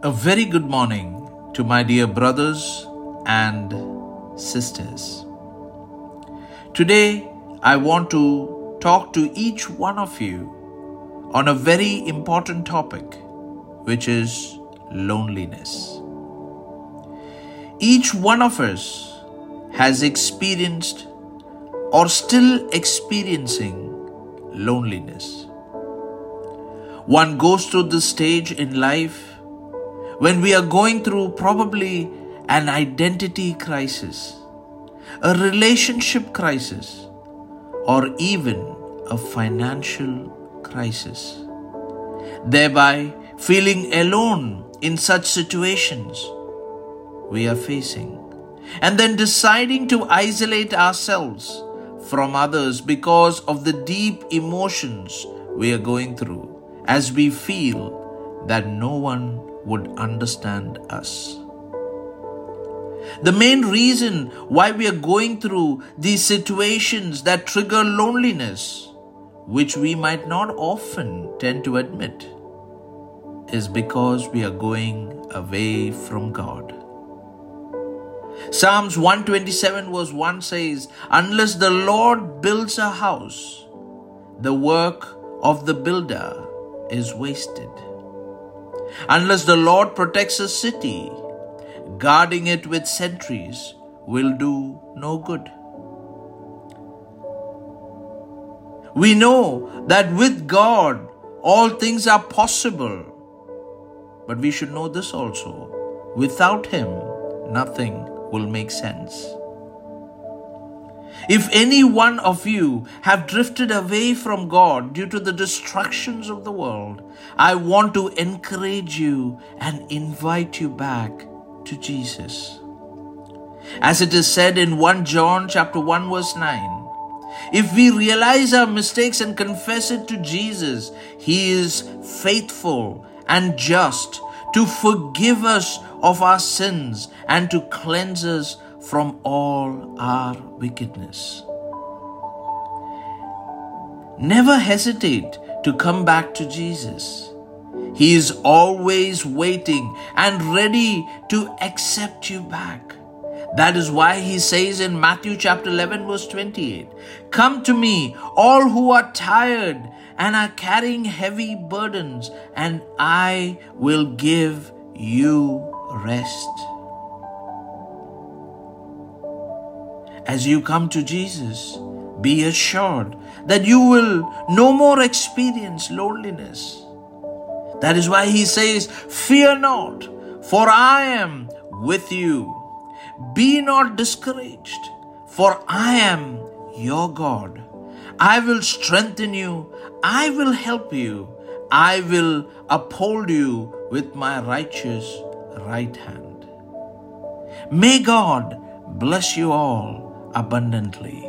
A very good morning to my dear brothers and sisters. Today, I want to talk to each one of you on a very important topic, which is loneliness. Each one of us has experienced or still experiencing loneliness. One goes through this stage in life when we are going through probably an identity crisis, a relationship crisis, or even a financial crisis. Thereby, feeling alone in such situations we are facing, and then deciding to isolate ourselves from others because of the deep emotions we are going through as we feel that no one would understand us. The main reason why we are going through these situations that trigger loneliness, which we might not often tend to admit, is because we are going away from God. Psalms 127 verse 1 says, Unless the Lord builds a house, the work of the builder is wasted. Unless the Lord protects a city, guarding it with sentries will do no good. We know that with God all things are possible, but we should know this also without Him, nothing will make sense. If any one of you have drifted away from God due to the destructions of the world, I want to encourage you and invite you back to Jesus. As it is said in 1 John chapter 1 verse 9, if we realize our mistakes and confess it to Jesus, he is faithful and just to forgive us of our sins and to cleanse us from all our wickedness. Never hesitate to come back to Jesus. He is always waiting and ready to accept you back. That is why he says in Matthew chapter 11 verse 28, Come to me, all who are tired and are carrying heavy burdens, and I will give you rest. As you come to Jesus, be assured that you will no more experience loneliness. That is why he says, Fear not, for I am with you. Be not discouraged, for I am your God. I will strengthen you, I will help you, I will uphold you with my righteous right hand. May God bless you all abundantly.